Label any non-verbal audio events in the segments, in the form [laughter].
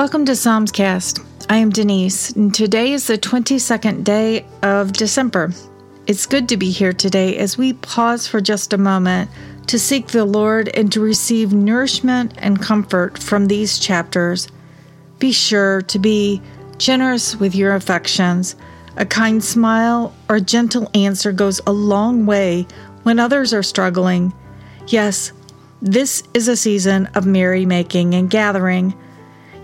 Welcome to Psalms Cast. I am Denise, and today is the 22nd day of December. It's good to be here today as we pause for just a moment to seek the Lord and to receive nourishment and comfort from these chapters. Be sure to be generous with your affections. A kind smile or gentle answer goes a long way when others are struggling. Yes, this is a season of merrymaking and gathering.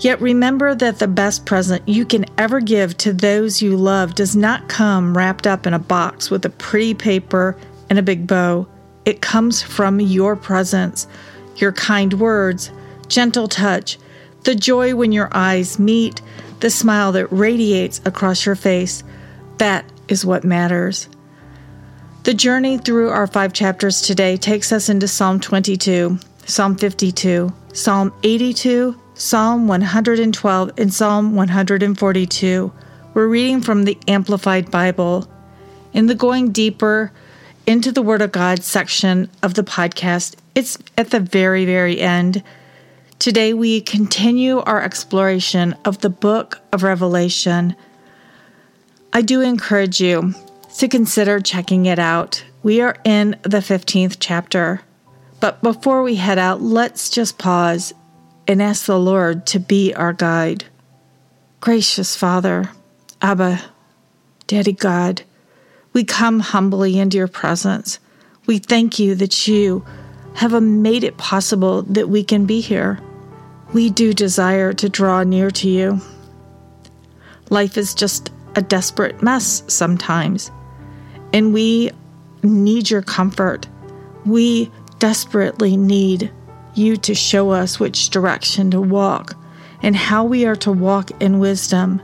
Yet remember that the best present you can ever give to those you love does not come wrapped up in a box with a pretty paper and a big bow. It comes from your presence, your kind words, gentle touch, the joy when your eyes meet, the smile that radiates across your face. That is what matters. The journey through our five chapters today takes us into Psalm 22, Psalm 52, Psalm 82, Psalm 112 and Psalm 142. We're reading from the Amplified Bible. In the Going Deeper into the Word of God section of the podcast, it's at the very, very end. Today, we continue our exploration of the book of Revelation. I do encourage you to consider checking it out. We are in the 15th chapter. But before we head out, let's just pause and ask the Lord to be our guide. Gracious Father, Abba, Daddy God, we come humbly into your presence. We thank you that you have uh, made it possible that we can be here. We do desire to draw near to you. Life is just a desperate mess sometimes, and we need your comfort. We desperately need you to show us which direction to walk and how we are to walk in wisdom.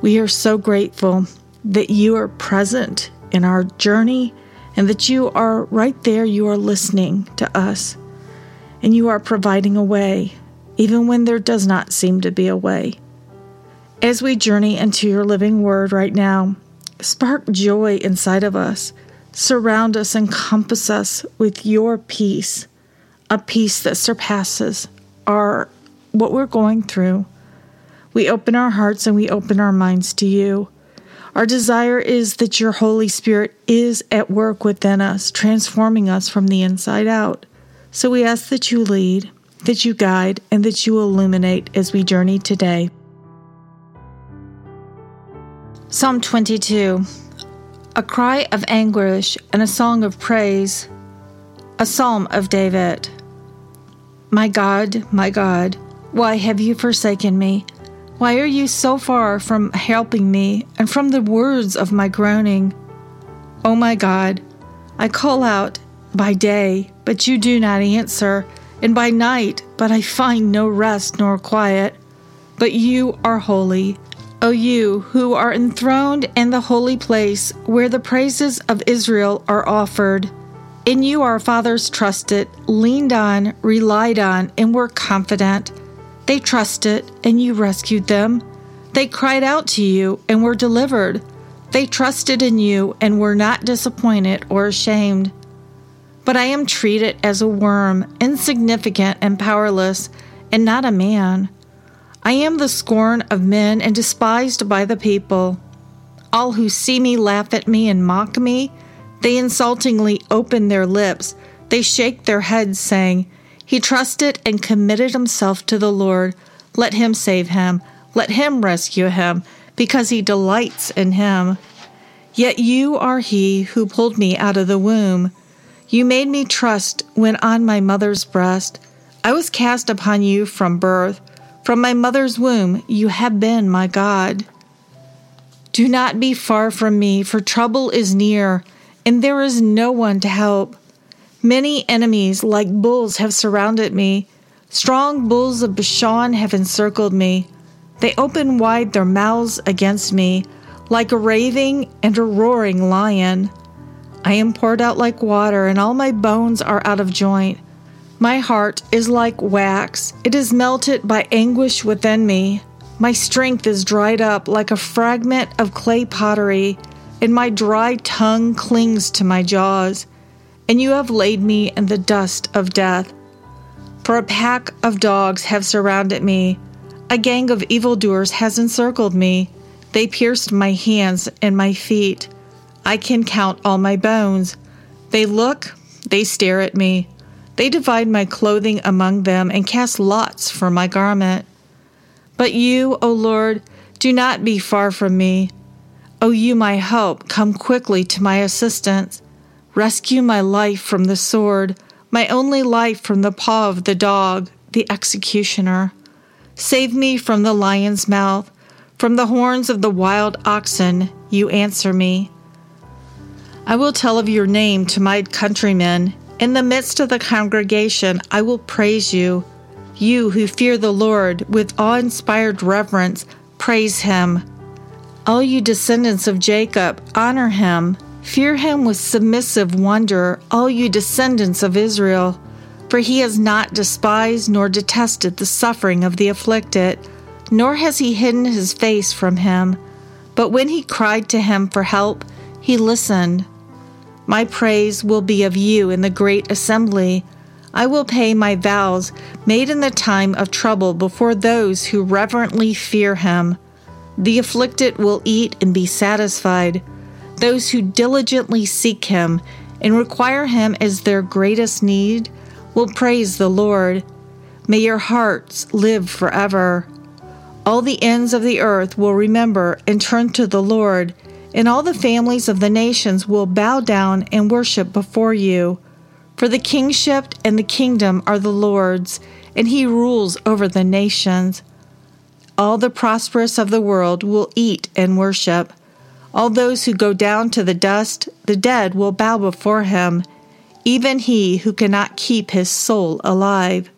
We are so grateful that you are present in our journey and that you are right there, you are listening to us and you are providing a way, even when there does not seem to be a way. As we journey into your living word right now, spark joy inside of us. Surround us, encompass us with your peace a peace that surpasses our what we're going through. We open our hearts and we open our minds to you. Our desire is that your Holy Spirit is at work within us, transforming us from the inside out. So we ask that you lead, that you guide, and that you illuminate as we journey today. Psalm 22 A cry of anguish and a song of praise, a psalm of David. My God, my God, why have you forsaken me? Why are you so far from helping me and from the words of my groaning? Oh my God, I call out by day, but you do not answer, and by night, but I find no rest nor quiet. But you are holy, O you who are enthroned in the holy place where the praises of Israel are offered. In you our fathers trusted, leaned on, relied on, and were confident. They trusted, and you rescued them. They cried out to you and were delivered. They trusted in you and were not disappointed or ashamed. But I am treated as a worm, insignificant and powerless, and not a man. I am the scorn of men and despised by the people. All who see me laugh at me and mock me. They insultingly open their lips. They shake their heads, saying, He trusted and committed himself to the Lord. Let him save him. Let him rescue him, because he delights in him. Yet you are he who pulled me out of the womb. You made me trust when on my mother's breast. I was cast upon you from birth. From my mother's womb, you have been my God. Do not be far from me, for trouble is near and there is no one to help. Many enemies, like bulls, have surrounded me. Strong bulls of Bashan have encircled me. They open wide their mouths against me, like a raving and a roaring lion. I am poured out like water, and all my bones are out of joint. My heart is like wax, it is melted by anguish within me. My strength is dried up like a fragment of clay pottery and my dry tongue clings to my jaws, and you have laid me in the dust of death. For a pack of dogs have surrounded me, A gang of evildoers has encircled me. They pierced my hands and my feet. I can count all my bones. They look, they stare at me. They divide my clothing among them and cast lots for my garment. But you, O Lord, do not be far from me. O you, my help, come quickly to my assistance. Rescue my life from the sword, my only life from the paw of the dog, the executioner. Save me from the lion's mouth, from the horns of the wild oxen, you answer me. I will tell of your name to my countrymen. In the midst of the congregation, I will praise you. You who fear the Lord with awe inspired reverence, praise him. All you descendants of Jacob, honor him. Fear him with submissive wonder, all you descendants of Israel. For he has not despised nor detested the suffering of the afflicted, nor has he hidden his face from him. But when he cried to him for help, he listened. My praise will be of you in the great assembly. I will pay my vows made in the time of trouble before those who reverently fear him. The afflicted will eat and be satisfied. Those who diligently seek him and require him as their greatest need will praise the Lord. May your hearts live forever. All the ends of the earth will remember and turn to the Lord, and all the families of the nations will bow down and worship before you. For the kingship and the kingdom are the Lord's, and he rules over the nations. All the prosperous of the world will eat and worship. All those who go down to the dust, the dead, will bow before him, even he who cannot keep his soul alive.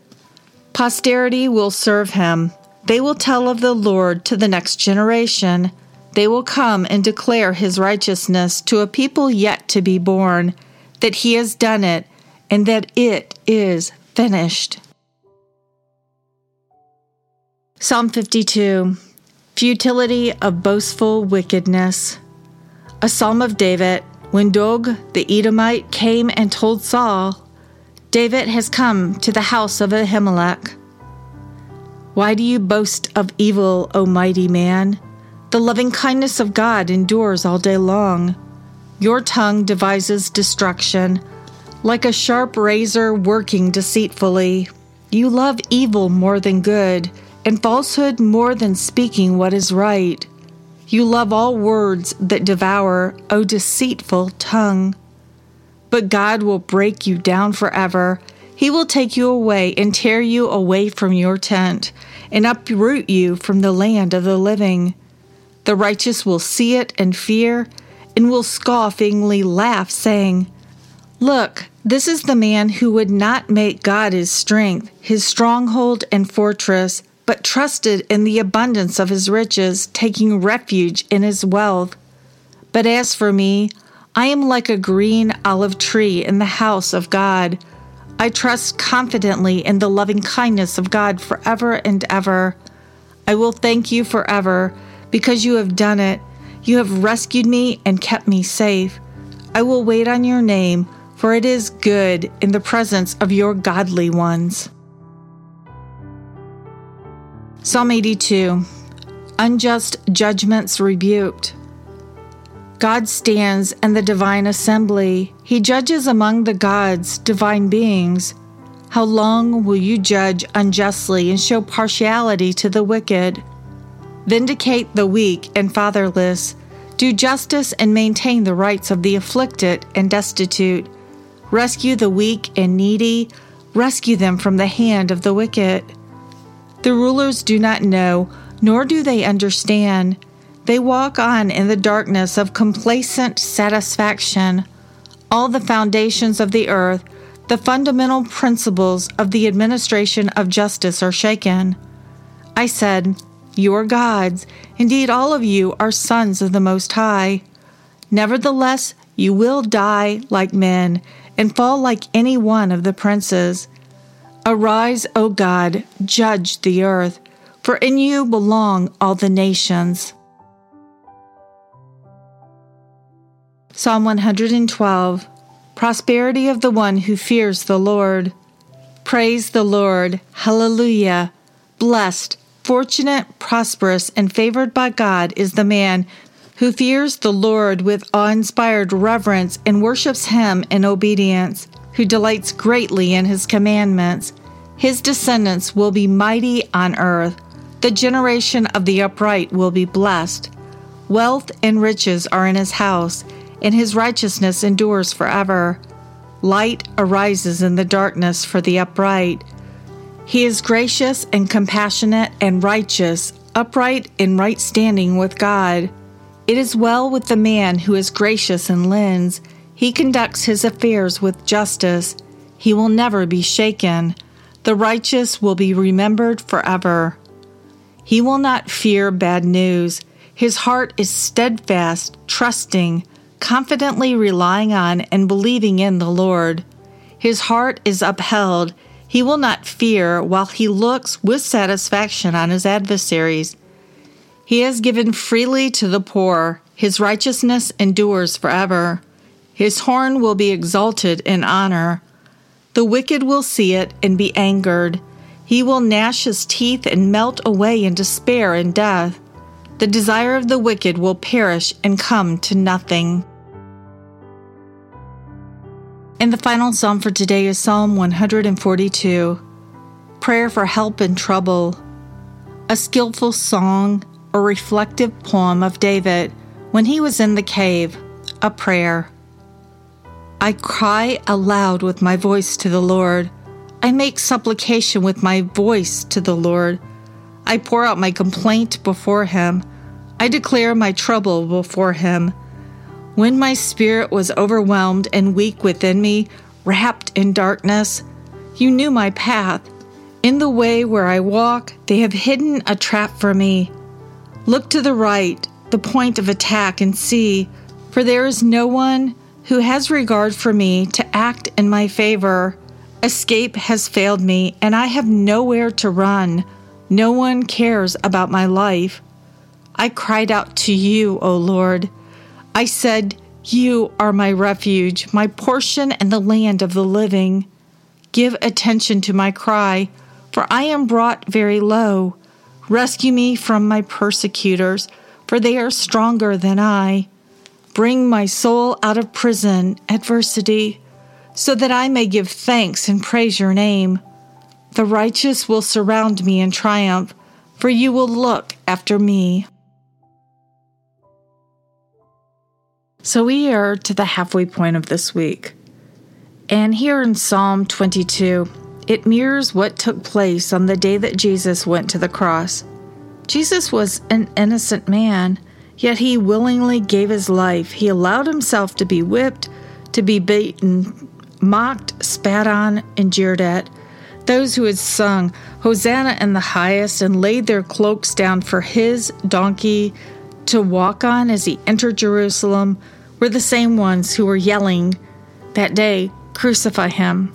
Posterity will serve him. They will tell of the Lord to the next generation. They will come and declare his righteousness to a people yet to be born, that he has done it, and that it is finished. Psalm 52 Futility of Boastful Wickedness. A psalm of David when Doeg the Edomite came and told Saul, David has come to the house of Ahimelech. Why do you boast of evil, O mighty man? The loving kindness of God endures all day long. Your tongue devises destruction, like a sharp razor working deceitfully. You love evil more than good, and falsehood more than speaking what is right. You love all words that devour, O deceitful tongue. But God will break you down forever. He will take you away and tear you away from your tent and uproot you from the land of the living. The righteous will see it and fear and will scoffingly laugh, saying, Look, this is the man who would not make God his strength, his stronghold and fortress, but trusted in the abundance of his riches, taking refuge in his wealth. But as for me, I am like a green olive tree in the house of God. I trust confidently in the loving kindness of God forever and ever. I will thank you forever because you have done it. You have rescued me and kept me safe. I will wait on your name, for it is good in the presence of your godly ones. Psalm 82 Unjust Judgments Rebuked. God stands in the divine assembly. He judges among the gods, divine beings. How long will you judge unjustly and show partiality to the wicked? Vindicate the weak and fatherless. Do justice and maintain the rights of the afflicted and destitute. Rescue the weak and needy. Rescue them from the hand of the wicked. The rulers do not know, nor do they understand. They walk on in the darkness of complacent satisfaction. All the foundations of the earth, the fundamental principles of the administration of justice are shaken. I said, You are gods. Indeed, all of you are sons of the Most High. Nevertheless, you will die like men and fall like any one of the princes. Arise, O God, judge the earth, for in you belong all the nations. Psalm 112 Prosperity of the one who fears the Lord. Praise the Lord. Hallelujah. Blessed Fortunate, prosperous, and favored by God is the man who fears the Lord with awe inspired reverence and worships him in obedience, who delights greatly in his commandments. His descendants will be mighty on earth. The generation of the upright will be blessed. Wealth and riches are in his house, and his righteousness endures forever. Light arises in the darkness for the upright. He is gracious and compassionate and righteous, upright in right standing with God. It is well with the man who is gracious and lends. He conducts his affairs with justice. He will never be shaken. The righteous will be remembered forever. He will not fear bad news. His heart is steadfast, trusting, confidently relying on and believing in the Lord. His heart is upheld. He will not fear while he looks with satisfaction on his adversaries. He has given freely to the poor. His righteousness endures forever. His horn will be exalted in honor. The wicked will see it and be angered. He will gnash his teeth and melt away in despair and death. The desire of the wicked will perish and come to nothing. And the final psalm for today is Psalm 142 Prayer for Help in Trouble. A skillful song or reflective poem of David when he was in the cave, a prayer. I cry aloud with my voice to the Lord. I make supplication with my voice to the Lord. I pour out my complaint before him. I declare my trouble before him. When my spirit was overwhelmed and weak within me, wrapped in darkness, you knew my path. In the way where I walk, they have hidden a trap for me. Look to the right, the point of attack, and see, for there is no one who has regard for me to act in my favor. Escape has failed me, and I have nowhere to run. No one cares about my life. I cried out to you, O Lord. I said, You are my refuge, my portion and the land of the living. Give attention to my cry, for I am brought very low. Rescue me from my persecutors, for they are stronger than I. Bring my soul out of prison, adversity, so that I may give thanks and praise your name. The righteous will surround me in triumph, for you will look after me. So we are to the halfway point of this week. And here in Psalm 22, it mirrors what took place on the day that Jesus went to the cross. Jesus was an innocent man Yet he willingly gave his life. He allowed himself to be whipped, to be beaten, mocked, spat on, and jeered at. Those who had sung Hosanna in the highest and laid their cloaks down for his donkey to walk on as he entered Jerusalem were the same ones who were yelling that day, Crucify him.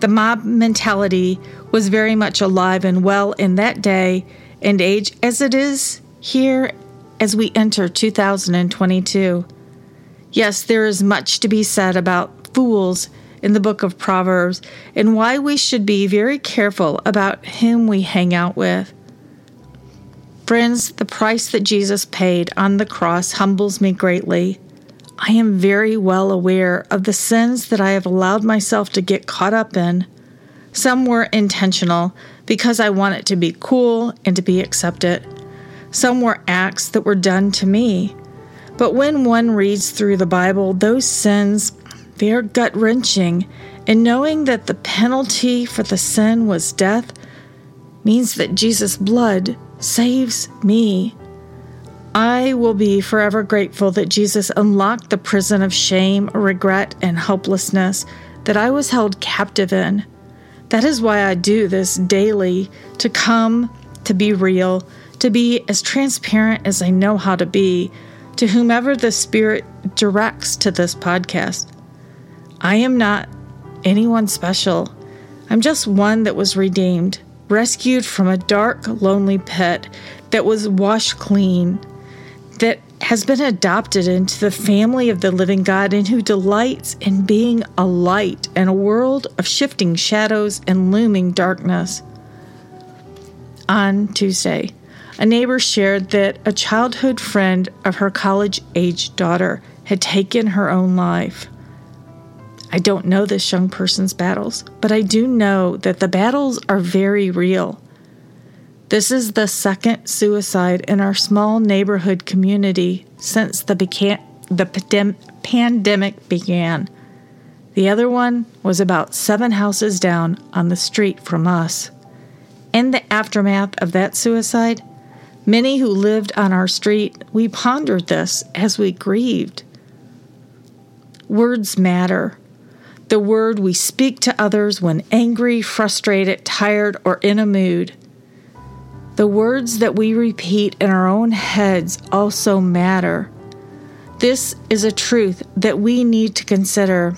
The mob mentality was very much alive and well in that day and age as it is here as we enter 2022. Yes, there is much to be said about fools in the book of Proverbs and why we should be very careful about whom we hang out with. Friends, the price that Jesus paid on the cross humbles me greatly. I am very well aware of the sins that I have allowed myself to get caught up in. Some were intentional because I want it to be cool and to be accepted. Some were acts that were done to me. But when one reads through the Bible, those sins, they are gut wrenching. And knowing that the penalty for the sin was death means that Jesus' blood saves me. I will be forever grateful that Jesus unlocked the prison of shame, regret, and helplessness that I was held captive in. That is why I do this daily to come, to be real, to be as transparent as I know how to be to whomever the Spirit directs to this podcast. I am not anyone special. I'm just one that was redeemed, rescued from a dark, lonely pit that was washed clean, that has been adopted into the family of the living God and who delights in being a light in a world of shifting shadows and looming darkness. on Tuesday, a neighbor shared that a childhood friend of her college age daughter had taken her own life. I don't know this young person's battles, but I do know that the battles are very real. This is the second suicide in our small neighborhood community since the, beca- the pandem- pandemic began. The other one was about seven houses down on the street from us. In the aftermath of that suicide, many who lived on our street, we pondered this as we grieved. Words matter. The word we speak to others when angry, frustrated, tired, or in a mood. The words that we repeat in our own heads also matter. This is a truth that we need to consider.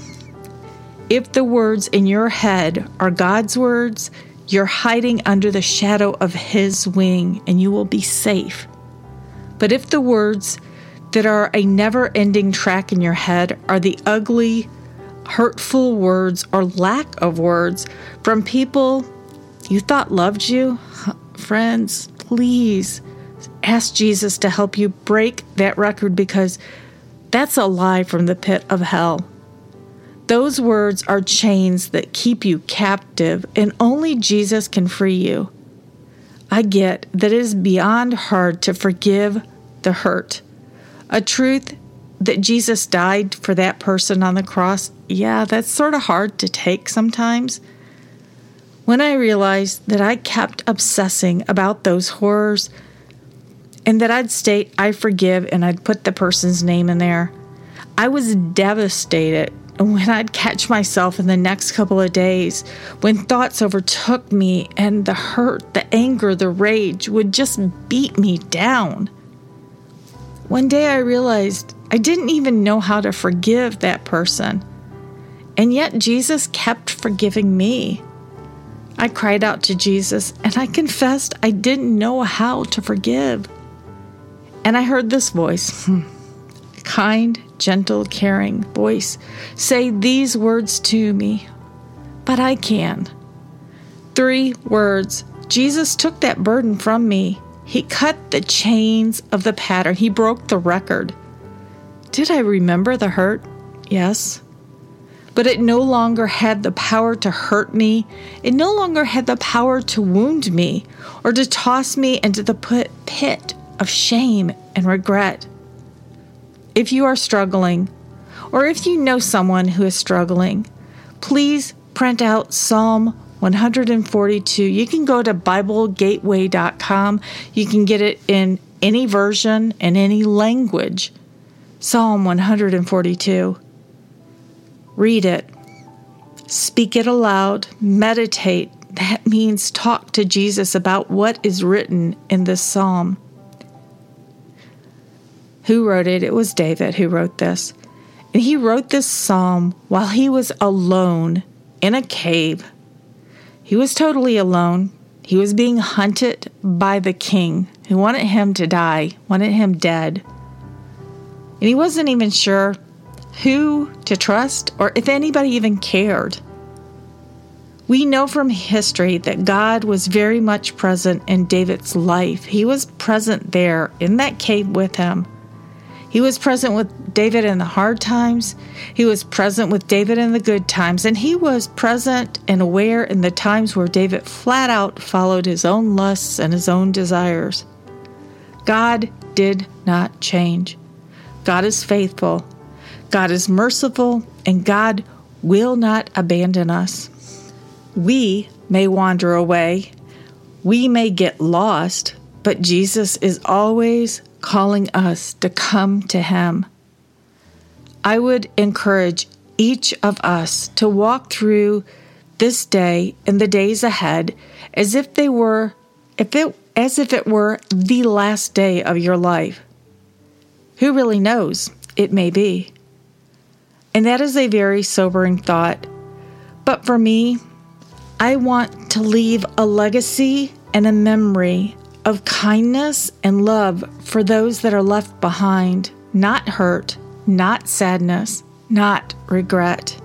If the words in your head are God's words, you're hiding under the shadow of His wing and you will be safe. But if the words that are a never ending track in your head are the ugly, hurtful words or lack of words from people you thought loved you, [laughs] friends, please ask Jesus to help you break that record because that's a lie from the pit of hell. Those words are chains that keep you captive, and only Jesus can free you. I get that it is beyond hard to forgive the hurt. A truth that Jesus died for that person on the cross, yeah, that's sort of hard to take sometimes. When I realized that I kept obsessing about those horrors and that I'd state I forgive and I'd put the person's name in there, I was devastated when I'd catch myself in the next couple of days when thoughts overtook me and the hurt, the anger, the rage would just beat me down. One day I realized I didn't even know how to forgive that person. And yet Jesus kept forgiving me. I cried out to Jesus and I confessed I didn't know how to forgive. And I heard this voice [laughs] hmm, kind, gentle, caring voice say these words to me. But I can. Three words. Jesus took that burden from me. He cut the chains of the pattern. He broke the record. Did I remember the hurt? Yes. But it no longer had the power to hurt me. It no longer had the power to wound me or to toss me into the pit of shame and regret. If you are struggling, or if you know someone who is struggling, please print out Psalm 142. You can go to BibleGateway.com. You can get it in any version and any language. Psalm 142. Read it, speak it aloud, meditate. That means talk to Jesus about what is written in this psalm. Who wrote it? It was David who wrote this. And he wrote this psalm while he was alone in a cave he was totally alone. He was being hunted by the king who wanted him to die, wanted him dead. And he wasn't even sure who to trust or if anybody even cared. We know from history that God was very much present in David's life. He was present there in that cave with him. He was present with David in the hard times. He was present with David in the good times. And he was present and aware in the times where David flat out followed his own lusts and his own desires. God did not change. God is faithful. God is merciful. And God will not abandon us. We may wander away. We may get lost. But Jesus is always calling us to come to Him. I would encourage each of us to walk through this day and the days ahead as if they were if it as if it were the last day of your life. Who really knows? It may be. And that is a very sobering thought. But for me, I want to leave a legacy and a memory of kindness and love for those that are left behind, not hurt, not sadness, not regret.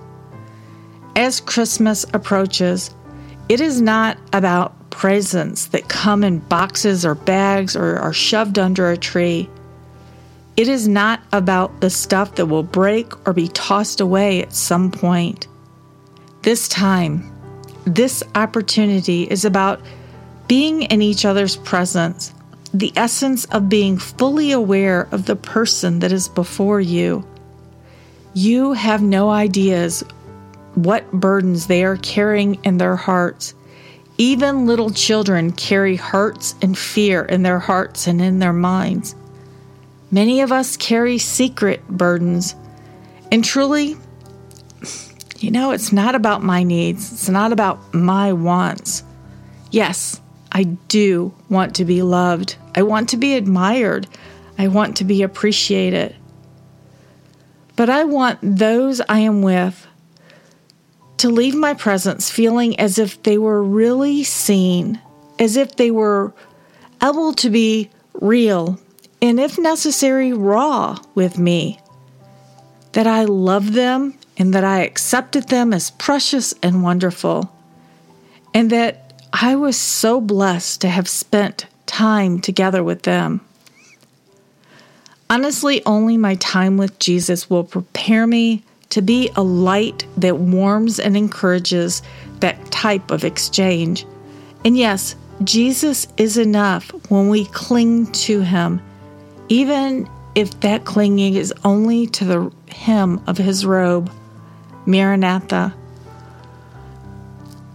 As Christmas approaches, it is not about presents that come in boxes or bags or are shoved under a tree. It is not about the stuff that will break or be tossed away at some point. This time, this opportunity is about being in each other's presence, the essence of being fully aware of the person that is before you. You have no ideas what burdens they are carrying in their hearts. Even little children carry hurts and fear in their hearts and in their minds. Many of us carry secret burdens. And truly, you know, it's not about my needs, it's not about my wants. Yes, I do want to be loved, I want to be admired, I want to be appreciated. But I want those I am with to leave my presence feeling as if they were really seen, as if they were able to be real, and if necessary, raw with me. That I love them and that I accepted them as precious and wonderful, and that I was so blessed to have spent time together with them. Honestly, only my time with Jesus will prepare me to be a light that warms and encourages that type of exchange. And yes, Jesus is enough when we cling to Him, even if that clinging is only to the hem of His robe. Maranatha.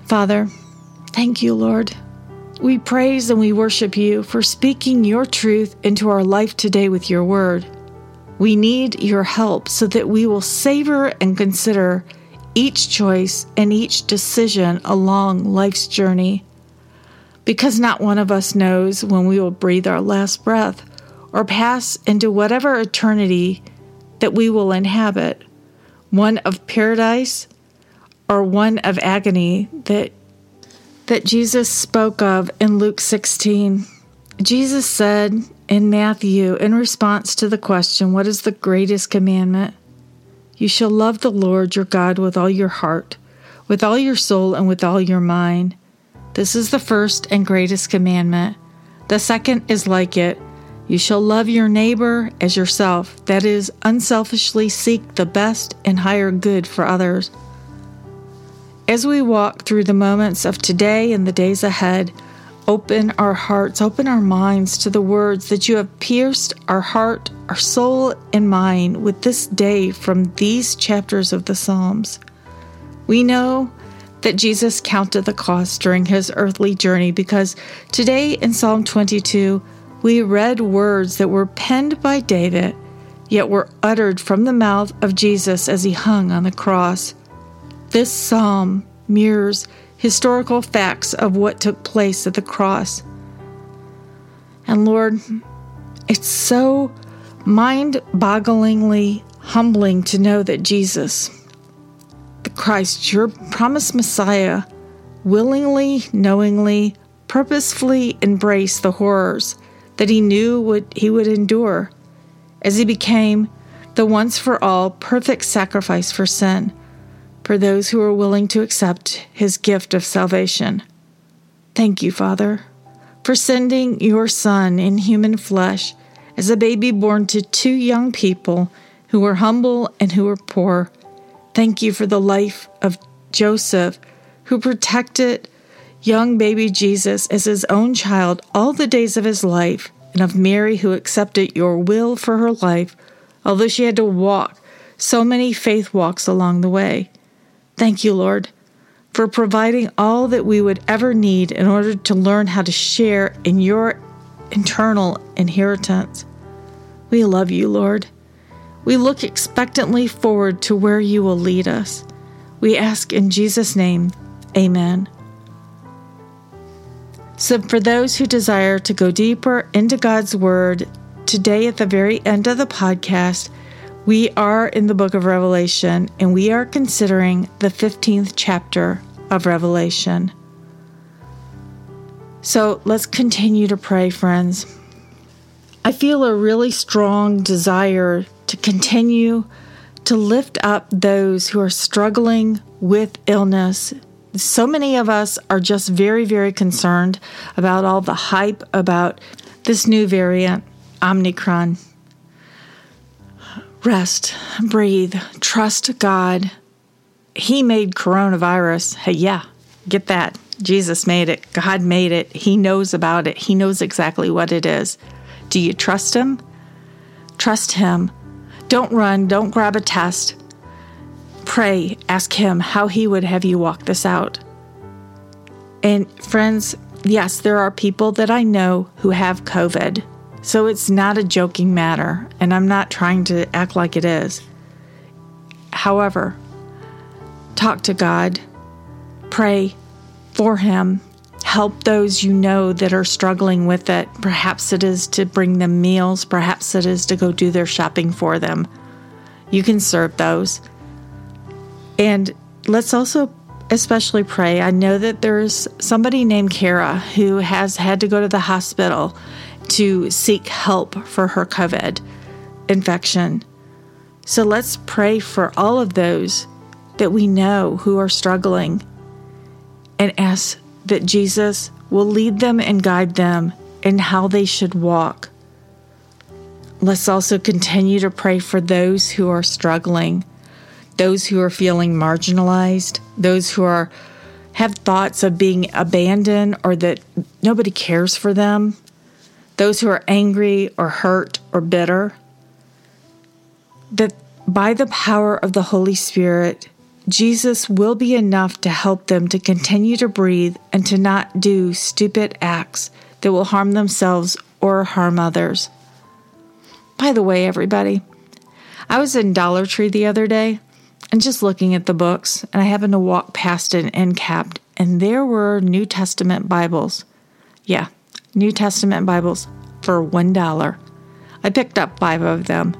Father, thank you, Lord. We praise and we worship you for speaking your truth into our life today with your word. We need your help so that we will savor and consider each choice and each decision along life's journey. Because not one of us knows when we will breathe our last breath or pass into whatever eternity that we will inhabit one of paradise or one of agony that that Jesus spoke of in Luke 16. Jesus said in Matthew in response to the question, What is the greatest commandment? You shall love the Lord your God with all your heart, with all your soul, and with all your mind. This is the first and greatest commandment. The second is like it you shall love your neighbor as yourself, that is, unselfishly seek the best and higher good for others. As we walk through the moments of today and the days ahead, open our hearts, open our minds to the words that you have pierced our heart, our soul, and mind with this day from these chapters of the Psalms. We know that Jesus counted the cost during his earthly journey because today in Psalm 22, we read words that were penned by David, yet were uttered from the mouth of Jesus as he hung on the cross. This psalm mirrors historical facts of what took place at the cross. And Lord, it's so mind bogglingly humbling to know that Jesus, the Christ, your promised Messiah, willingly, knowingly, purposefully embraced the horrors that he knew what he would endure as he became the once for all perfect sacrifice for sin for those who are willing to accept his gift of salvation. Thank you, Father, for sending your Son in human flesh as a baby born to two young people who were humble and who were poor. Thank you for the life of Joseph, who protected young baby Jesus as his own child all the days of his life, and of Mary who accepted your will for her life, although she had to walk so many faith walks along the way. Thank you, Lord, for providing all that we would ever need in order to learn how to share in your eternal inheritance. We love you, Lord. We look expectantly forward to where you will lead us. We ask in Jesus' name, Amen. So, for those who desire to go deeper into God's Word, today at the very end of the podcast, we are in the book of Revelation and we are considering the 15th chapter of Revelation. So, let's continue to pray, friends. I feel a really strong desire to continue to lift up those who are struggling with illness so many of us are just very, very concerned about all the hype about this new variant, Omicron. Rest, breathe, trust God. He made coronavirus. Hey, yeah, get that. Jesus made it. God made it. He knows about it. He knows exactly what it is. Do you trust Him? Trust Him. Don't run. Don't grab a test. Pray. Ask Him how He would have you walk this out. And friends, yes, there are people that I know who have COVID. So it's not a joking matter, and I'm not trying to act like it is. However, talk to God, pray for Him, help those you know that are struggling with it. Perhaps it is to bring them meals, perhaps it is to go do their shopping for them. You can serve those. And let's also especially pray. I know that there's somebody named Kara who has had to go to the hospital to seek help for her COVID infection. So let's pray for all of those that we know who are struggling and ask that Jesus will lead them and guide them in how they should walk. Let's also continue to pray for those who are struggling, those who are feeling marginalized, those who are have thoughts of being abandoned or that nobody cares for them, those who are angry or hurt or bitter. That by the power of the Holy Spirit, Jesus will be enough to help them to continue to breathe and to not do stupid acts that will harm themselves or harm others. By the way, everybody, I was in Dollar Tree the other day and just looking at the books, and I happened to walk past an end cap, and there were New Testament Bibles. Yeah, New Testament Bibles for $1. I picked up five of them.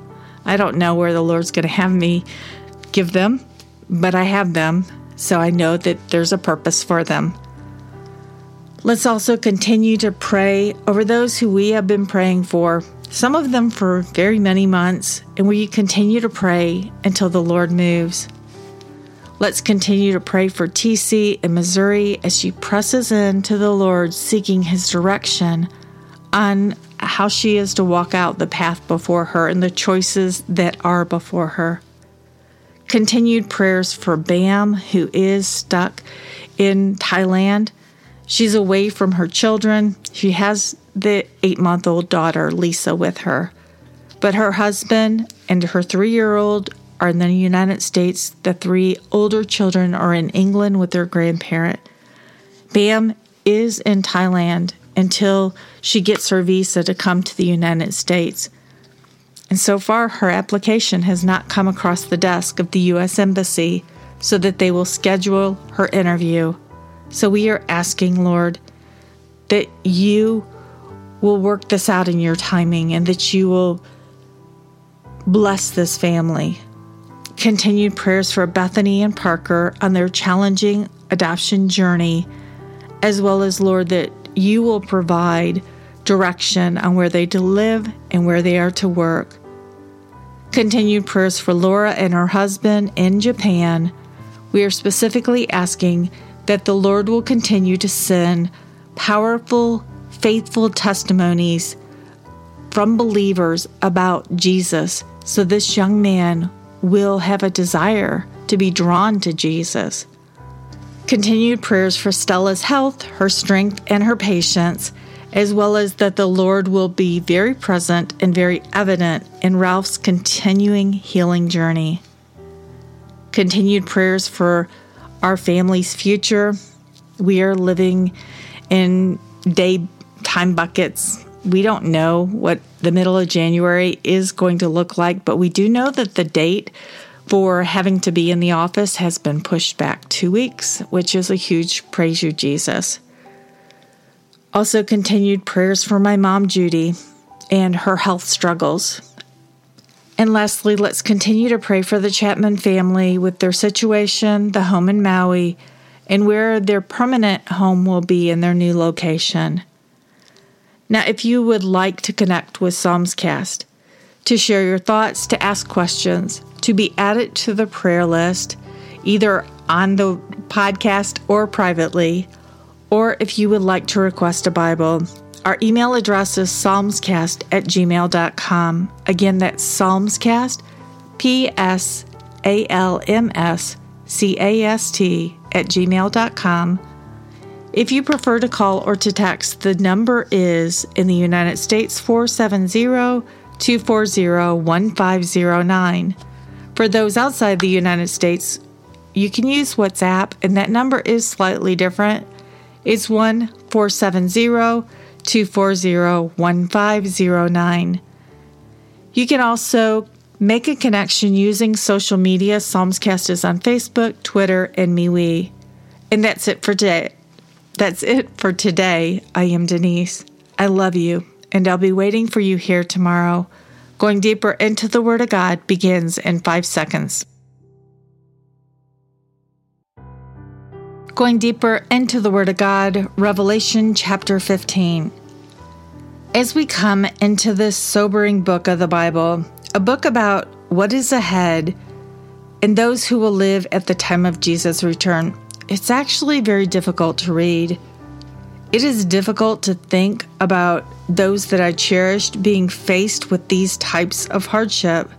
I don't know where the Lord's going to have me give them but I have them, so I know that there's a purpose for them. Let's also continue to pray over those who we have been praying for, some of them for very many months, and we continue to pray until the Lord moves. Let's continue to pray for TC in Missouri as she presses into the Lord, seeking His direction on how she is to walk out the path before her and the choices that are before her. Continued prayers for Bam, who is stuck in Thailand. She's away from her children. She has the eight month old daughter, Lisa, with her. But her husband and her three year old are in the United States. The three older children are in England with their grandparent. Bam is in Thailand until she gets her visa to come to the United States. And so far, her application has not come across the desk of the U.S. Embassy so that they will schedule her interview. So we are asking, Lord, that you will work this out in your timing and that you will bless this family. Continued prayers for Bethany and Parker on their challenging adoption journey, as well as, Lord, that you will provide direction on where they to live and where they are to work. Continued prayers for Laura and her husband in Japan. We are specifically asking that the Lord will continue to send powerful, faithful testimonies from believers about Jesus so this young man will have a desire to be drawn to Jesus. Continued prayers for Stella's health, her strength, and her patience as well as that the Lord will be very present and very evident in Ralph's continuing healing journey. Continued prayers for our family's future. We are living in day time buckets. We don't know what the middle of January is going to look like, but we do know that the date for having to be in the office has been pushed back two weeks, which is a huge praise you, Jesus. Also, continued prayers for my mom, Judy, and her health struggles. And lastly, let's continue to pray for the Chapman family with their situation, the home in Maui, and where their permanent home will be in their new location. Now, if you would like to connect with Psalmscast, to share your thoughts, to ask questions, to be added to the prayer list, either on the podcast or privately, or if you would like to request a Bible. Our email address is psalmscast at gmail.com. Again, that's psalmscast, P S A L M S C A S T, at gmail.com. If you prefer to call or to text, the number is in the United States 470 240 1509. For those outside the United States, you can use WhatsApp, and that number is slightly different. It's 1 470 240 1509. You can also make a connection using social media. Psalmscast is on Facebook, Twitter, and MeWe. And that's it for today. That's it for today. I am Denise. I love you, and I'll be waiting for you here tomorrow. Going deeper into the Word of God begins in five seconds. Going deeper into the Word of God, Revelation chapter 15. As we come into this sobering book of the Bible, a book about what is ahead and those who will live at the time of Jesus' return, it's actually very difficult to read. It is difficult to think about those that I cherished being faced with these types of hardship.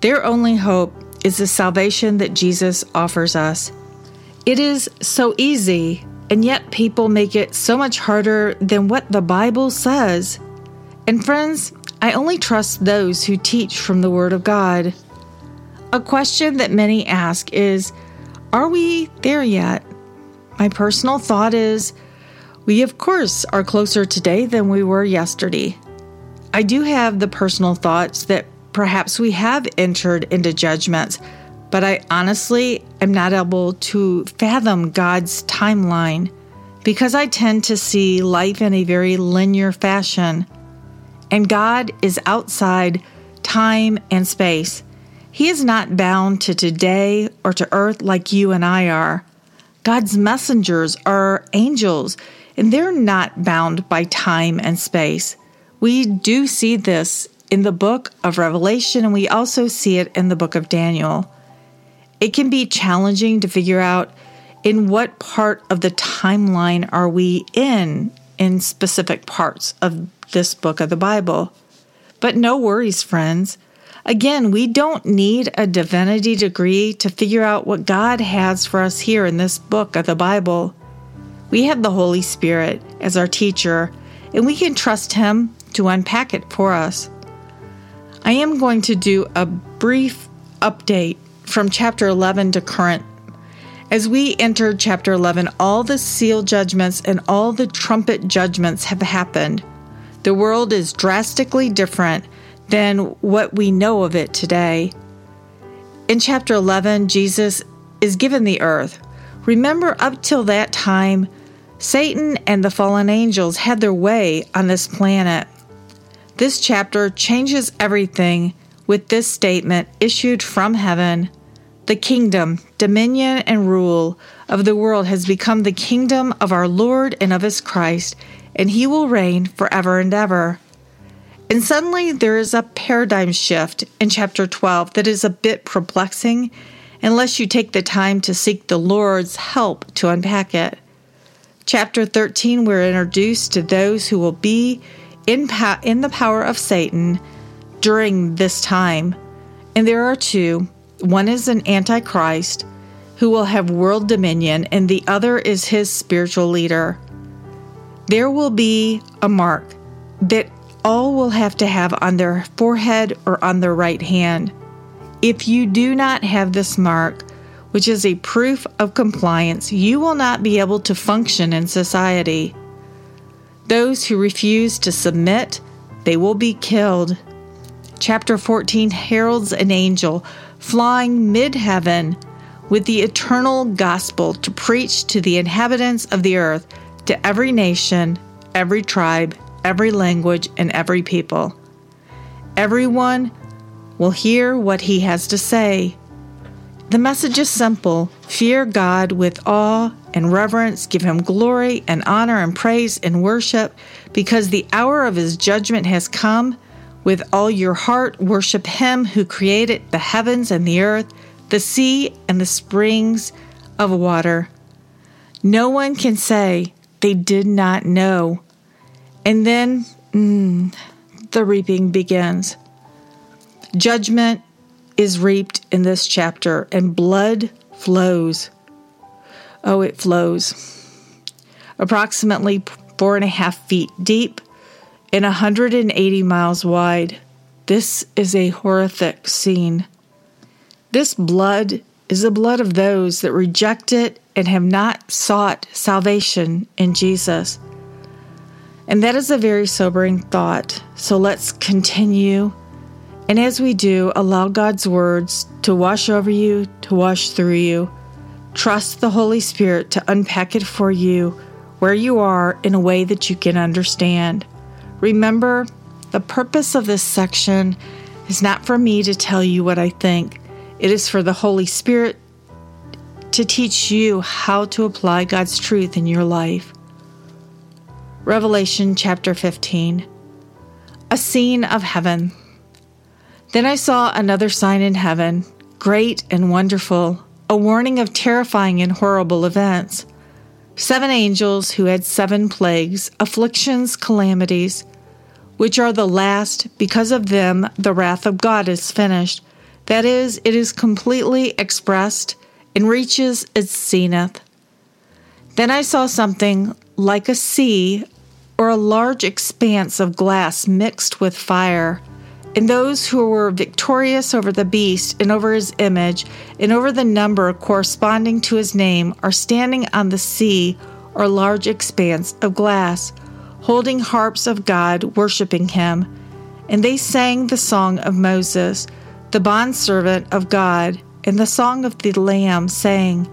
Their only hope is the salvation that Jesus offers us. It is so easy, and yet people make it so much harder than what the Bible says. And friends, I only trust those who teach from the Word of God. A question that many ask is Are we there yet? My personal thought is we, of course, are closer today than we were yesterday. I do have the personal thoughts that perhaps we have entered into judgments, but I honestly am not able to fathom God's timeline because I tend to see life in a very linear fashion. And God is outside time and space. He is not bound to today or to earth like you and I are. God's messengers are angels and they're not bound by time and space. We do see this in the book of Revelation, and we also see it in the book of Daniel. It can be challenging to figure out in what part of the timeline are we in in specific parts of this book of the Bible. But no worries, friends. Again, we don't need a divinity degree to figure out what God has for us here in this book of the Bible. We have the Holy Spirit as our teacher, and we can trust Him to unpack it for us. I am going to do a brief update from chapter 11 to current. As we enter chapter 11, all the seal judgments and all the trumpet judgments have happened. The world is drastically different than what we know of it today. In chapter 11, Jesus is given the earth. Remember, up till that time, Satan and the fallen angels had their way on this planet. This chapter changes everything with this statement issued from heaven The kingdom, dominion, and rule of the world has become the kingdom of our Lord and of his Christ, and he will reign forever and ever. And suddenly there is a paradigm shift in chapter 12 that is a bit perplexing unless you take the time to seek the Lord's help to unpack it. Chapter 13, we're introduced to those who will be in, po- in the power of Satan during this time. And there are two one is an antichrist who will have world dominion, and the other is his spiritual leader. There will be a mark that all will have to have on their forehead or on their right hand. If you do not have this mark, which is a proof of compliance, you will not be able to function in society. Those who refuse to submit, they will be killed. Chapter 14 heralds an angel flying mid heaven with the eternal gospel to preach to the inhabitants of the earth, to every nation, every tribe, every language, and every people. Everyone will hear what he has to say. The message is simple fear God with awe and reverence, give him glory and honor and praise and worship, because the hour of his judgment has come. With all your heart, worship him who created the heavens and the earth, the sea and the springs of water. No one can say they did not know. And then mm, the reaping begins. Judgment is reaped in this chapter, and blood flows. Oh, it flows. Approximately four and a half feet deep and 180 miles wide. This is a horrific scene. This blood is the blood of those that reject it and have not sought salvation in Jesus. And that is a very sobering thought. So let's continue. And as we do, allow God's words to wash over you, to wash through you. Trust the Holy Spirit to unpack it for you where you are in a way that you can understand. Remember, the purpose of this section is not for me to tell you what I think, it is for the Holy Spirit to teach you how to apply God's truth in your life. Revelation chapter 15 A scene of heaven. Then I saw another sign in heaven, great and wonderful, a warning of terrifying and horrible events. Seven angels who had seven plagues, afflictions, calamities, which are the last, because of them the wrath of God is finished. That is, it is completely expressed and reaches its zenith. Then I saw something like a sea or a large expanse of glass mixed with fire. And those who were victorious over the beast and over his image and over the number corresponding to his name are standing on the sea or large expanse of glass, holding harps of God, worshiping him. And they sang the song of Moses the bondservant of God, and the song of the Lamb, saying,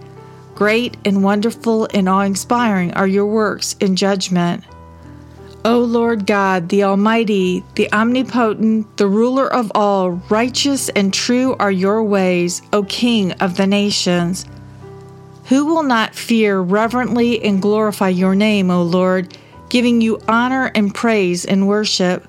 Great and wonderful and awe inspiring are your works in judgment. O Lord God, the Almighty, the Omnipotent, the ruler of all, righteous and true are your ways, O King of the nations. Who will not fear reverently and glorify your name, O Lord, giving you honor and praise and worship?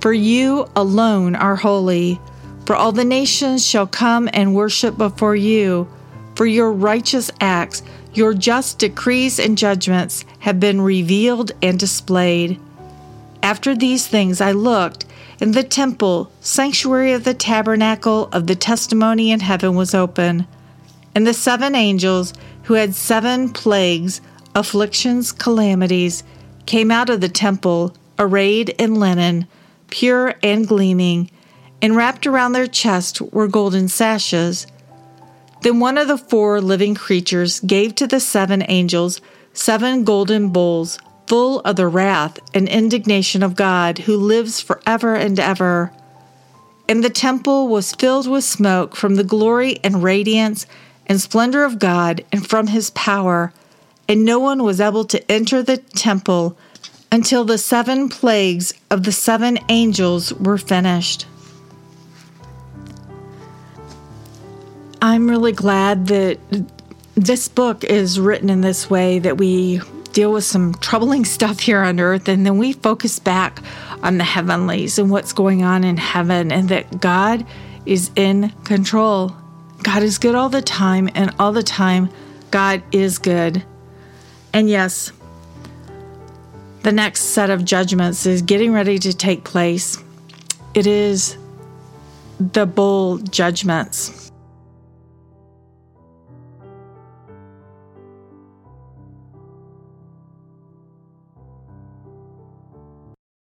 For you alone are holy. For all the nations shall come and worship before you. For your righteous acts, your just decrees and judgments have been revealed and displayed. After these things I looked, and the temple, sanctuary of the tabernacle of the testimony in heaven was open. And the seven angels, who had seven plagues, afflictions, calamities, came out of the temple, arrayed in linen, pure and gleaming and wrapped around their chest were golden sashes. Then one of the four living creatures gave to the seven angels seven golden bowls full of the wrath and indignation of God who lives forever and ever. And the temple was filled with smoke from the glory and radiance and splendor of God and from his power, and no one was able to enter the temple until the seven plagues of the seven angels were finished. I'm really glad that this book is written in this way that we deal with some troubling [laughs] stuff here on earth and then we focus back on the heavenlies and what's going on in heaven and that God is in control. God is good all the time, and all the time, God is good. And yes, the next set of judgments is getting ready to take place. It is the bowl judgments.